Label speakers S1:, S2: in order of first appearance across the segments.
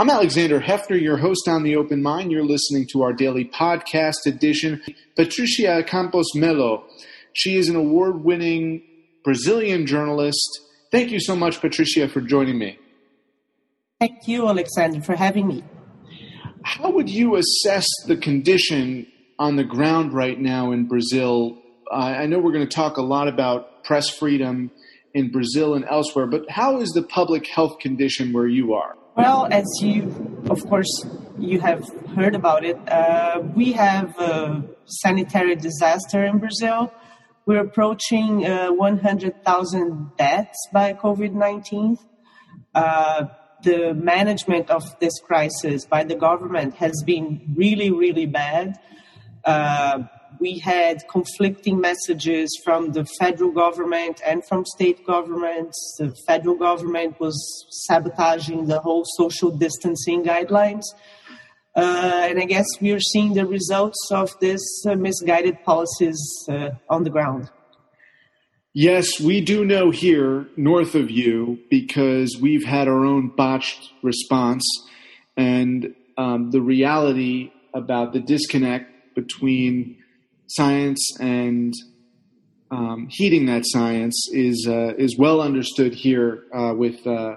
S1: I'm Alexander Heffner, your host on The Open Mind. You're listening to our daily podcast edition. Patricia Campos Mello. She is an award winning Brazilian journalist. Thank you so much, Patricia, for joining me.
S2: Thank you, Alexander, for having me.
S1: How would you assess the condition on the ground right now in Brazil? Uh, I know we're going to talk a lot about press freedom in Brazil and elsewhere, but how is the public health condition where you are?
S2: Well, as you, of course, you have heard about it, uh, we have a sanitary disaster in Brazil. We're approaching uh, 100,000 deaths by COVID 19. Uh, the management of this crisis by the government has been really, really bad. We had conflicting messages from the federal government and from state governments. The federal government was sabotaging the whole social distancing guidelines. Uh, and I guess we are seeing the results of this uh, misguided policies uh, on the ground.
S1: Yes, we do know here north of you because we've had our own botched response and um, the reality about the disconnect between science and um, heeding that science is uh, is well understood here uh, with uh,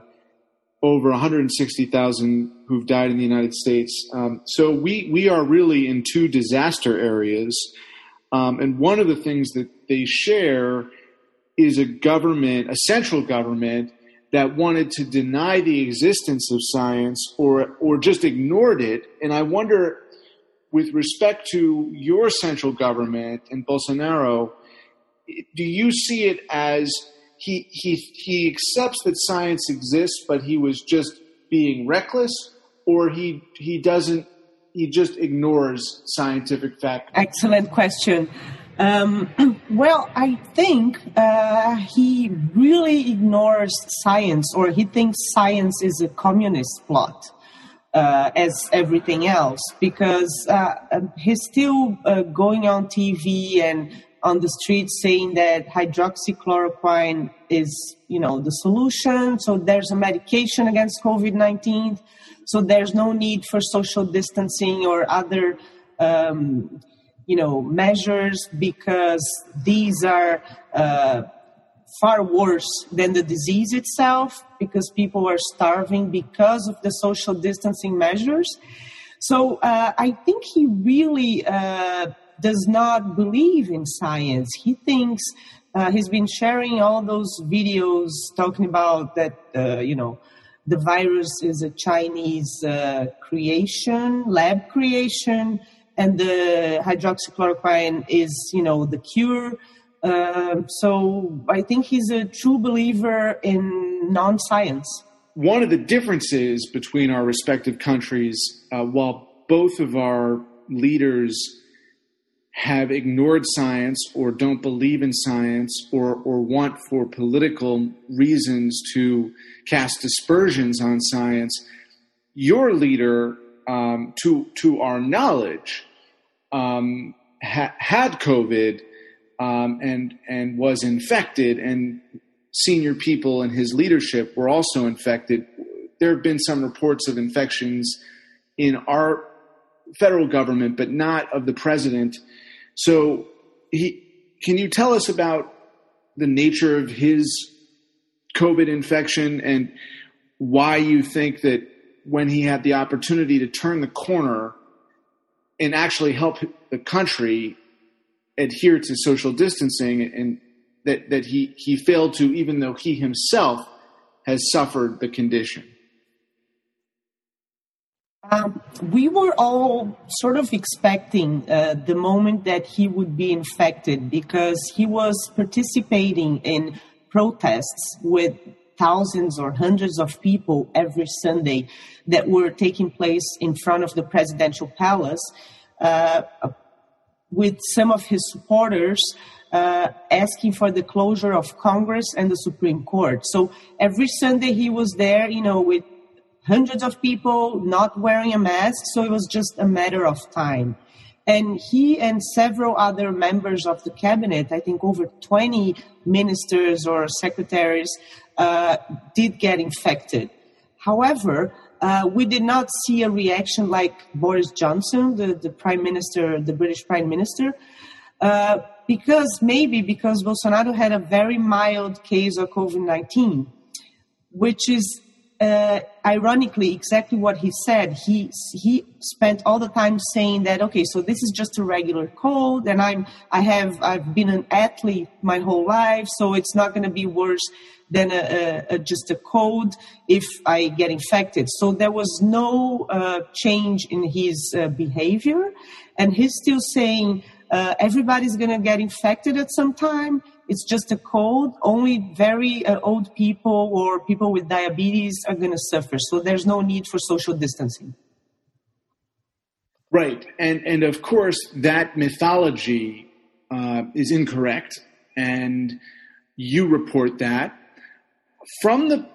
S1: over 160,000 who've died in the United States. Um, so we we are really in two disaster areas, um, and one of the things that they share is a government, a central government that wanted to deny the existence of science or or just ignored it. And I wonder, with respect to your central government and Bolsonaro, do you see it as he he he accepts that science exists, but he was just being reckless, or he he doesn't he just ignores scientific fact?
S2: Excellent question. Um, well, I think uh, he really ignores science, or he thinks science is a communist plot. Uh, as everything else, because uh, um, he's still uh, going on TV and on the streets saying that hydroxychloroquine is, you know, the solution. So there's a medication against COVID nineteen. So there's no need for social distancing or other um, you know measures because these are uh, far worse than the disease itself because people are starving because of the social distancing measures so uh, i think he really uh, does not believe in science he thinks uh, he's been sharing all those videos talking about that uh, you know the virus is a chinese uh, creation lab creation and the hydroxychloroquine is, you know, the cure. Uh, so I think he's a true believer in non-science.
S1: One of the differences between our respective countries, uh, while both of our leaders have ignored science or don't believe in science or, or want for political reasons to cast aspersions on science, your leader um, to to our knowledge, um, ha- had COVID um, and and was infected, and senior people in his leadership were also infected. There have been some reports of infections in our federal government, but not of the president. So, he, can you tell us about the nature of his COVID infection and why you think that when he had the opportunity to turn the corner and actually help the country adhere to social distancing and that, that he, he failed to, even though he himself has suffered the condition?
S2: Um, we were all sort of expecting uh, the moment that he would be infected because he was participating in protests with thousands or hundreds of people every Sunday that were taking place in front of the presidential palace uh, with some of his supporters uh, asking for the closure of Congress and the Supreme Court. So every Sunday he was there, you know, with hundreds of people not wearing a mask. So it was just a matter of time. And he and several other members of the cabinet, I think over 20 ministers or secretaries, uh, did get infected. However, Uh, we did not see a reaction like Boris Johnson, the, the prime minister, the British prime minister, uh, because maybe because Bolsonaro had a very mild case of COVID 19, which is uh, ironically exactly what he said. He he spent all the time saying that okay, so this is just a regular cold, and I'm I have I've been an athlete my whole life, so it's not going to be worse than a, a, a, just a cold if I get infected. So there was no uh, change in his uh, behavior, and he's still saying uh, everybody's going to get infected at some time it's just a cold. Only very uh, old people or people with diabetes are going to suffer. So there's no need for social distancing.
S1: Right, and and of course that mythology uh, is incorrect, and you report that from the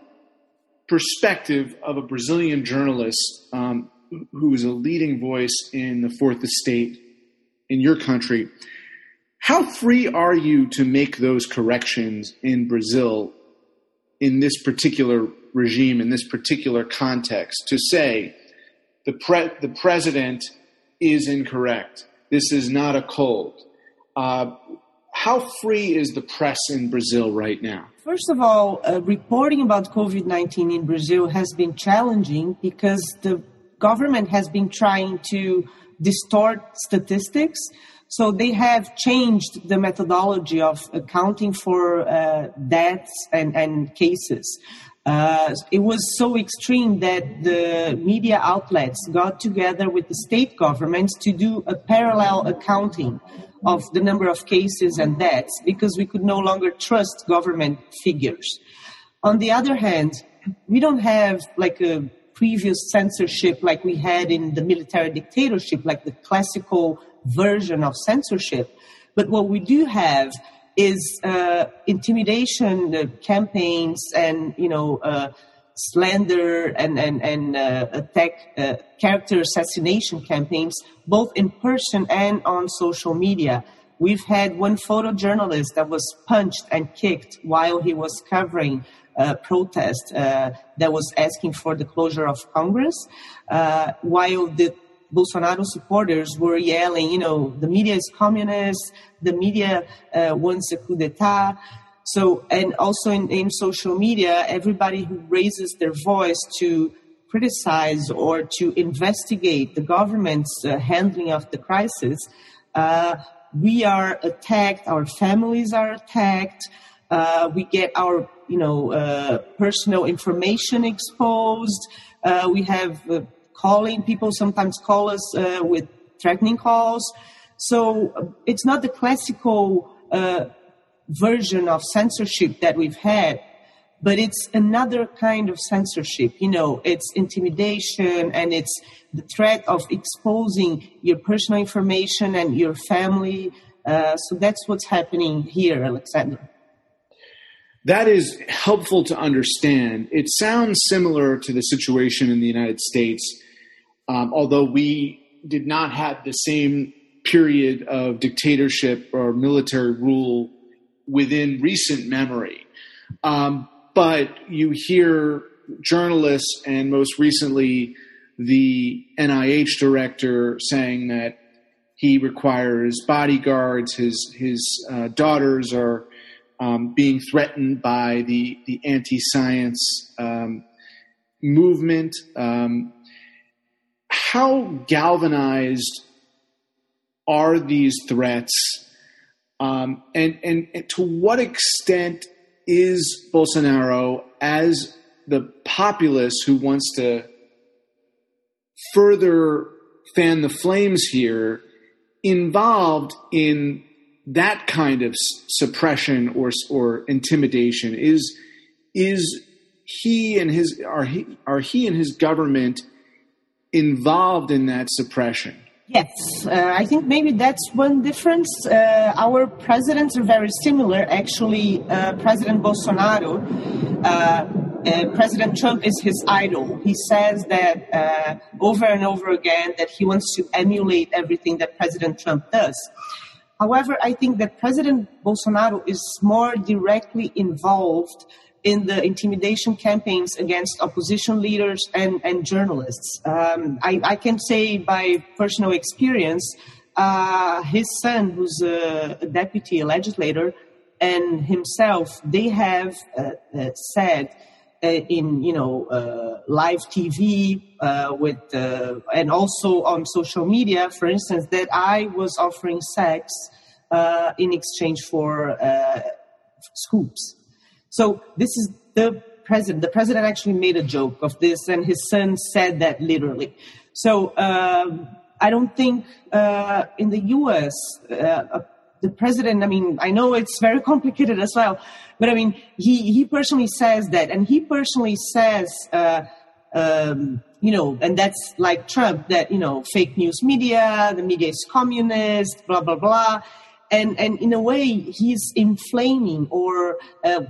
S1: perspective of a Brazilian journalist um, who is a leading voice in the fourth estate in your country. How free are you to make those corrections in Brazil in this particular regime, in this particular context, to say the, pre- the president is incorrect? This is not a cold. Uh, how free is the press in Brazil right now?
S2: First of all, uh, reporting about COVID 19 in Brazil has been challenging because the government has been trying to distort statistics so they have changed the methodology of accounting for uh, deaths and, and cases. Uh, it was so extreme that the media outlets got together with the state governments to do a parallel accounting of the number of cases and deaths because we could no longer trust government figures. On the other hand, we don't have like a previous censorship like we had in the military dictatorship, like the classical version of censorship. But what we do have is uh, intimidation uh, campaigns and you know uh, slander and and and uh, attack uh, character assassination campaigns both in person and on social media. We've had one photojournalist that was punched and kicked while he was covering a protest uh, that was asking for the closure of Congress, while the Bolsonaro supporters were yelling, you know, the media is communist, the media uh, wants a coup d'etat. So, and also in, in social media, everybody who raises their voice to criticize or to investigate the government's uh, handling of the crisis, uh, we are attacked, our families are attacked, uh, we get our, you know, uh, personal information exposed, uh, we have calling. People sometimes call us uh, with threatening calls. So uh, it's not the classical uh, version of censorship that we've had, but it's another kind of censorship. You know, it's intimidation and it's the threat of exposing your personal information and your family. Uh, so that's what's happening here, Alexander.
S1: That is helpful to understand. It sounds similar to the situation in the United States um, although we did not have the same period of dictatorship or military rule within recent memory. Um, but you hear journalists and most recently the NIH director saying that he requires bodyguards. His his uh, daughters are um, being threatened by the the anti-science um, movement. Um, how galvanized are these threats, um, and, and, and to what extent is Bolsonaro as the populace who wants to further fan the flames here involved in that kind of suppression or or intimidation? Is is he and his are he are he and his government involved in that suppression.
S2: Yes, uh, I think maybe that's one difference. Uh, our presidents are very similar. Actually, uh, President Bolsonaro, uh, uh, President Trump is his idol. He says that uh, over and over again that he wants to emulate everything that President Trump does. However, I think that President Bolsonaro is more directly involved in the intimidation campaigns against opposition leaders and, and journalists. Um, I, I, can say by personal experience, uh, his son, who's a, a, deputy legislator, and himself, they have uh, uh, said uh, in you know uh, live TV uh, with and also on social media, for instance, that I was offering sex in exchange for scoops. So this is the president. The president actually made a joke of this, and his son said that literally. So um, I don't think uh, in the U.S. Uh, the president. I mean, I know it's very complicated as well, but I mean, he he personally says that, and he personally says. Uh, um, you know, and that's like Trump, that, you know, fake news media, the media is communist, blah, blah, blah. And, and in a way, he's inflaming or uh,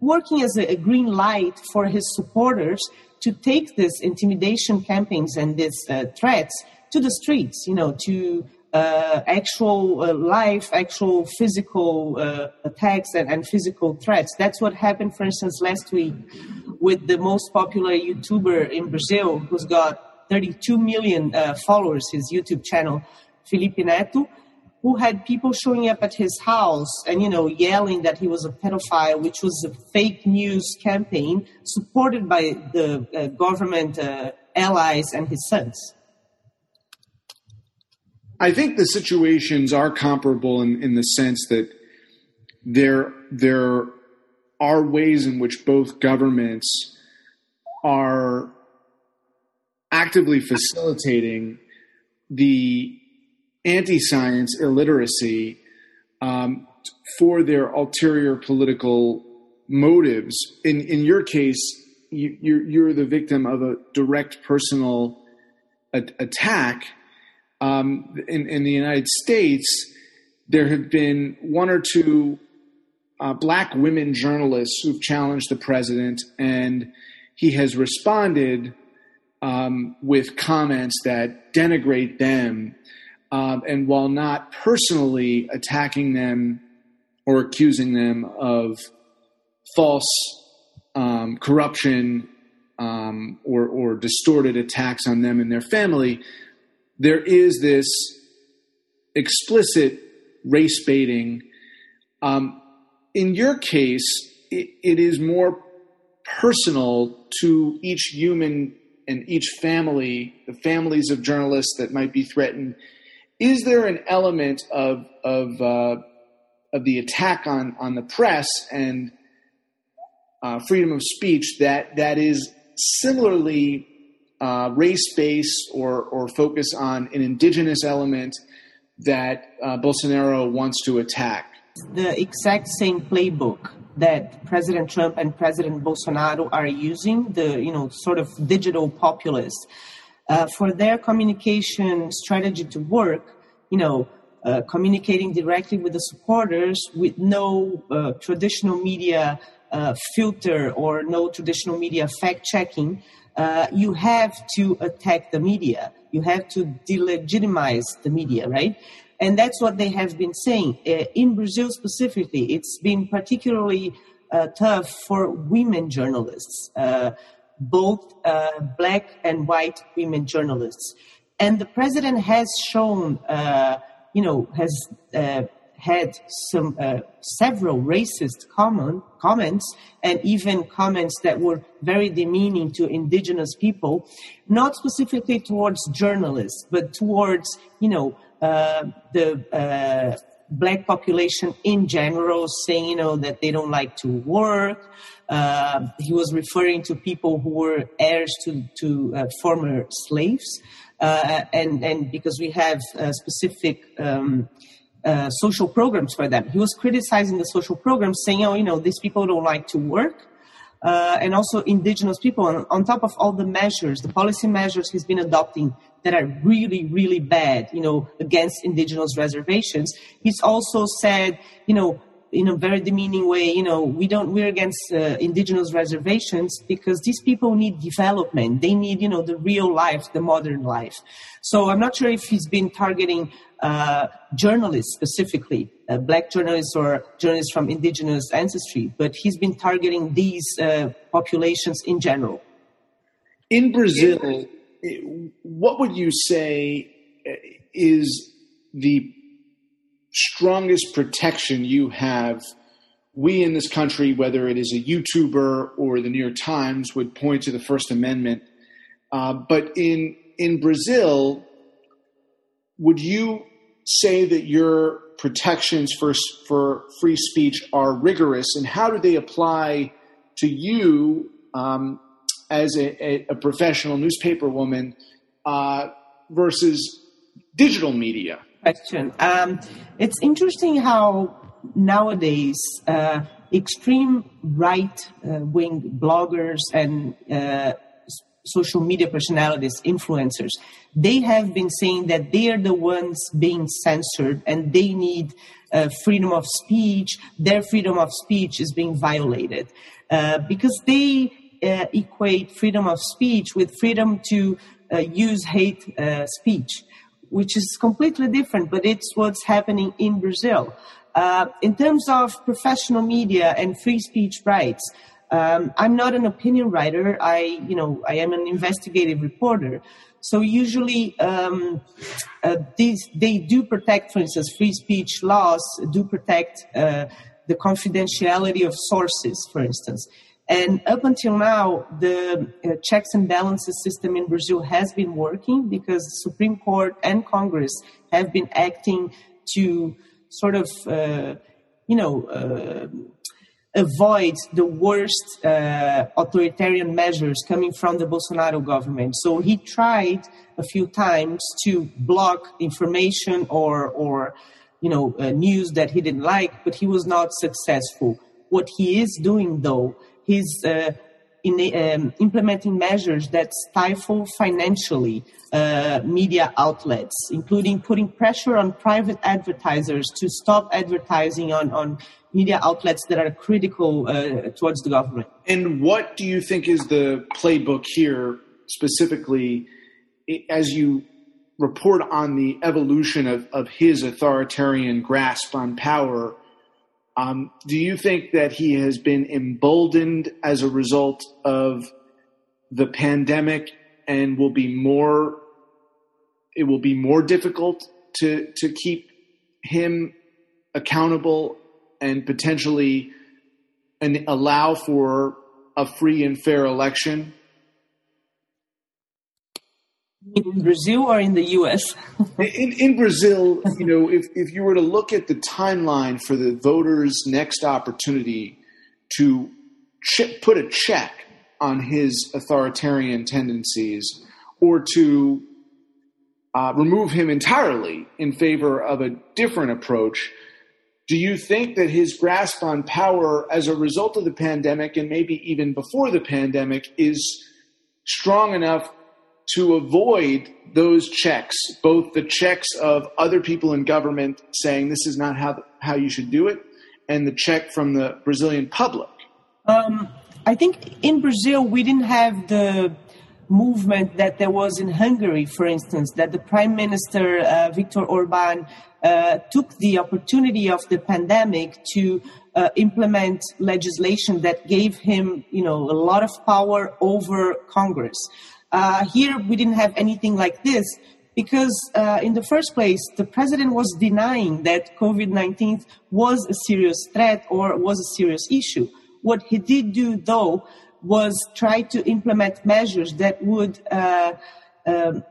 S2: working as a, green light for his supporters to take these intimidation campaigns and these uh, threats to the streets, you know, to uh, actual uh, life, actual physical uh, attacks and, and, physical threats. That's what happened, for instance, last week with the most popular YouTuber in Brazil, who's got 32 million uh, followers, his YouTube channel, Felipe Neto who had people showing up at his house and you know yelling that he was a pedophile which was a fake news campaign supported by the uh, government uh, allies and his sons.
S1: I think the situations are comparable in, in the sense that there there are ways in which both governments are actively facilitating the anti-science illiteracy um, for their ulterior political motives. In in your case, you, you're, you're the victim of a direct personal a- attack. Um, in, in the United States, there have been one or two uh, black women journalists who've challenged the president, and he has responded um, with comments that denigrate them um, and while not personally attacking them or accusing them of false um, corruption um, or, or, distorted attacks on them and their family, there is this explicit race baiting. Um, in your case, it, it is more personal to each human and each family, the families of journalists that might be threatened is there an element of of uh, of the attack on on the press and uh, freedom of speech that that is similarly uh, race based or or focus on an indigenous element that uh, Bolsonaro wants to attack?
S2: The exact same playbook that President Trump and President Bolsonaro are using, the you know sort of digital populists uh, for their communication strategy to work, you know, uh, communicating directly with the supporters with no uh, traditional media uh, filter or no traditional media fact checking, uh, you have to attack the media. You have to delegitimize the media, right? And that's what they have been saying. Uh, in Brazil specifically, it's been particularly tough for women journalists both uh, black and white women journalists. And the president has shown, uh, you know, has uh, had some uh, several racist comment, comments and even comments that were very demeaning to indigenous people, not specifically towards journalists, but towards, you know, uh, the uh, black population in general, saying, you know, that they don't like to work, uh, he was referring to people who were heirs to, to uh, former slaves. Uh, and, and because we have uh, specific um, uh, social programs for them. He was criticizing the social programs, saying, oh, you know, these people don't like to work. and also indigenous people, on, on top of all the measures, the policy measures he's been adopting that are really, really bad, you know, against indigenous reservations. He's also said, you know, in a very demeaning way, you know, we don't, we're against uh, indigenous reservations because these people need development. They need, you know, the real life, the modern life. So I'm not sure if he's been targeting uh, journalists specifically, uh, black journalists or journalists from indigenous ancestry, but he's been targeting these uh, populations in general.
S1: In Brazil, what would you say uh, is the strongest protection you have? We in this country, whether it is a YouTuber or the New York Times, would point to the First Amendment. Uh, but in in Brazil, would you say that your protections for for free speech are rigorous, and how do they apply to you um, as a, a, a, professional newspaper woman uh, versus digital media?
S2: Question. Um, it's interesting how nowadays uh, extreme right uh, wing bloggers and uh, social media personalities, influencers, they have been saying that they are the ones being censored and they need uh, freedom of speech. Their freedom of speech is being violated uh, because they uh, equate freedom of speech with freedom to uh, use hate speech, which is completely different, but it's what's happening in Brazil. Uh, in terms of professional media and free speech rights, um, I'm not an opinion writer. I, you know, I am an investigative reporter. So usually, um, uh, these they do protect, for instance, free speech laws do protect uh, the confidentiality of sources, for instance. And up until now, the uh, checks and balances system in Brazil has been working because the Supreme Court and Congress have been acting to sort of, uh, you know uh, avoid the worst uh, authoritarian measures coming from the Bolsonaro government. So he tried a few times to block information or, or you know, uh, news that he didn't like, but he was not successful. What he is doing, though, he's uh, in, um, implementing measures that stifle financially uh, media outlets, including putting pressure on private advertisers to stop advertising on, on media outlets that are critical uh, towards the government.
S1: And what do you think is the playbook here specifically as you report on the evolution of, of his authoritarian grasp on power? Um, do you think that he has been emboldened as a result of the pandemic and will be more it will be more difficult to to keep him accountable and potentially and allow for a free and fair election?
S2: In Brazil or in the U.S.?
S1: in, in Brazil, you know, if, if you were to look at the timeline for the voters' next opportunity to ch- put a check on his authoritarian tendencies or to uh, remove him entirely in favor of a different approach, do you think that his grasp on power as a result of the pandemic and maybe even before the pandemic is strong enough to avoid those checks, both the checks of other people in government saying this is not how, how you should do it, and the check from the Brazilian public?
S2: Um, I think in Brazil, we didn't have the movement that there was in Hungary, for instance, that the Prime Minister uh, Viktor Orban uh, took the opportunity of the pandemic to uh, implement legislation that gave him, you know, a lot of power over Congress. Uh, here, we didn't have anything like this because, uh, in the first place, the president was denying that COVID 19 was a serious threat or was a serious issue. What he did do, though, was try to implement measures that would uh, um,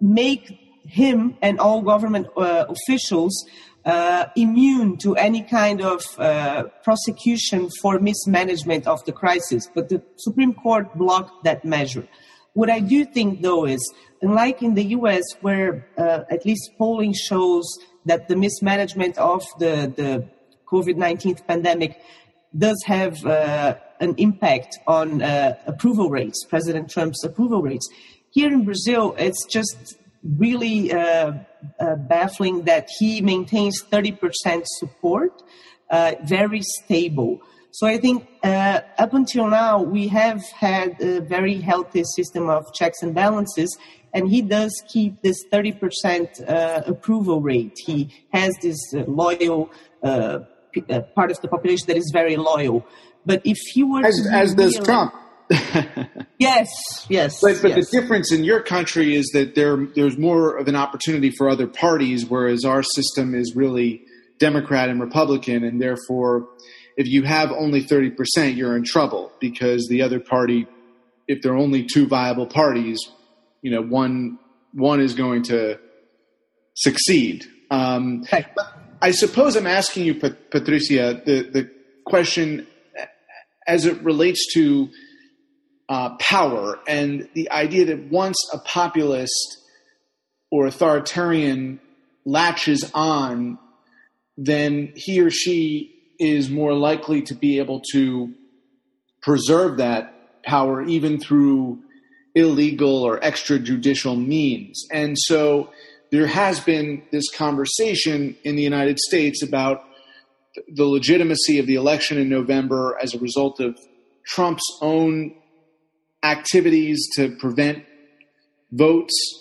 S2: make him and all government uh, officials uh, immune to any kind of uh, prosecution for mismanagement of the crisis. But the Supreme Court blocked that measure. What I do think, though, is unlike in the US, where uh, at least polling shows that the mismanagement of the, the COVID 19 pandemic does have uh, an impact on uh, approval rates, President Trump's approval rates. Here in Brazil, it's just really uh, uh, baffling that he maintains 30% support. uh, very stable. So I think uh, up until now we have had a very healthy system of checks and balances, and he does keep this 30% uh, approval rate. He has this uh, loyal uh, p- uh, part of the population that is very loyal. But if he were
S1: as,
S2: to
S1: as does Trump.
S2: yes, yes.
S1: But, but
S2: yes.
S1: the difference in your country is that there there's more of an opportunity for other parties, whereas our system is really Democrat and Republican, and therefore, if you have only thirty percent, you're in trouble because the other party, if there are only two viable parties, you know, one one is going to succeed. Um,
S2: Right.
S1: I suppose I'm asking you, Pat- Patricia, the, the question as it relates to uh, power and the idea that once a populist or authoritarian latches on, then he or she is more likely to be able to preserve that power even through illegal or extrajudicial means. And so there has been this conversation in the United States about the legitimacy of the election in November as a result of Trump's own activities to prevent votes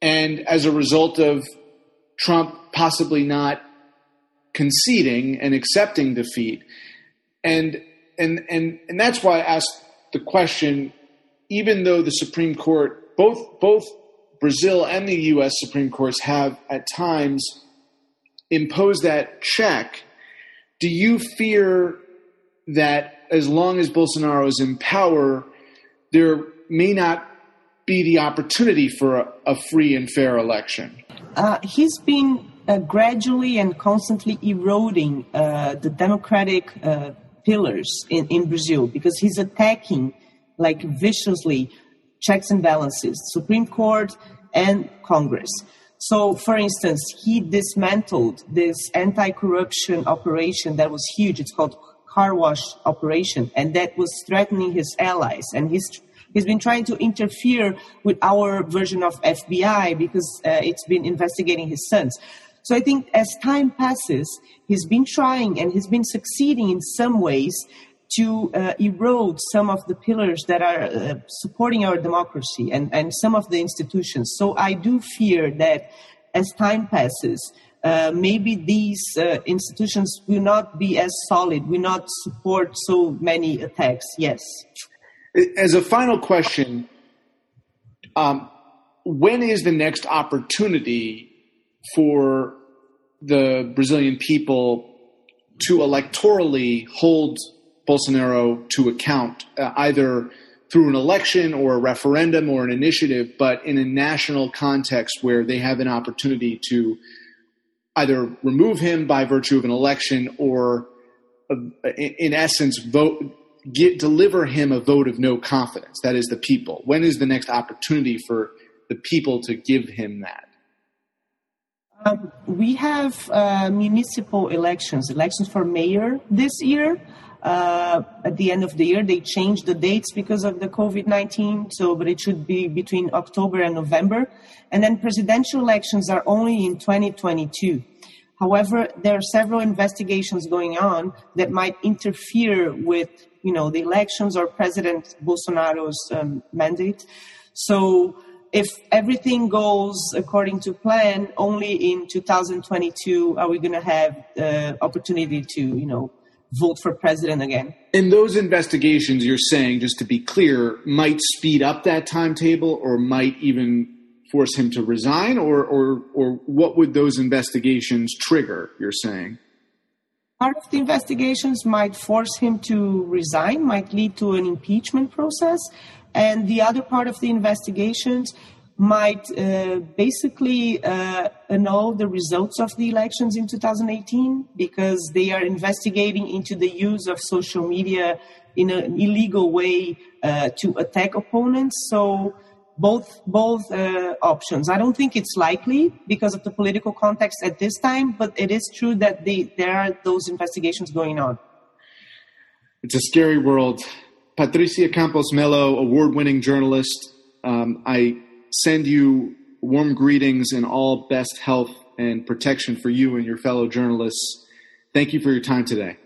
S1: and as a result of Trump possibly not conceding and accepting defeat. And and and and that's why I asked the question even though the Supreme Court both both Brazil and the US Supreme Courts have at times imposed that check, do you fear that as long as Bolsonaro is in power, there may not be the opportunity for a, a free and fair election?
S2: Uh, he's been uh, gradually and constantly eroding uh, the democratic uh, pillars in, in Brazil because he's attacking like viciously checks and balances, Supreme Court and Congress. So, for instance, he dismantled this anti-corruption operation that was huge. It's called car wash operation, and that was threatening his allies. And he's he's been trying to interfere with our version of FBI because uh, it's been investigating his sons. So I think as time passes, he's been trying and he's been succeeding in some ways to uh, erode some of the pillars that are uh, supporting our democracy and, and some of the institutions. So I do fear that as time passes, uh, maybe these uh, institutions will not be as solid, will not support so many attacks. Yes.
S1: As a final question, um, when is the next opportunity for the Brazilian people to electorally hold Bolsonaro to account, uh, either through an election or a referendum or an initiative, but in a national context where they have an opportunity to either remove him by virtue of an election or, uh, in, essence, vote get, deliver him a vote of no confidence. That is the people. When is the next opportunity for the people to give him that?
S2: Um, we have uh, municipal elections, elections for mayor this year. Uh, at the end of the year, they changed the dates because of the COVID 19. So, but it should be between October and November. And then presidential elections are only in 2022. However, there are several investigations going on that might interfere with, you know, the elections or President Bolsonaro's um, mandate. So, if everything goes according to plan, only in 2022 are we going to have the opportunity to, you know, vote for president again.
S1: And those investigations, you're saying, just to be clear, might speed up that timetable or might even force him to resign, or, or, or what would those investigations trigger, you're saying?
S2: Part of the investigations might force him to resign, might lead to an impeachment process. And the other part of the investigations might uh, basically uh, annul the results of the elections in 2018 because they are investigating into the use of social media in an illegal way uh, to attack opponents. So both both uh, options. I don't think it's likely because of the political context at this time, but it is true that they, there are those investigations going on.
S1: It's a scary world. Patricia Campos Mello, award winning journalist. Um, I send you warm greetings and all best health and protection for you and your fellow journalists Thank you for your time today.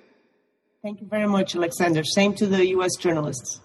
S2: Thank you very much, Alexander. Same to the U.S. journalists.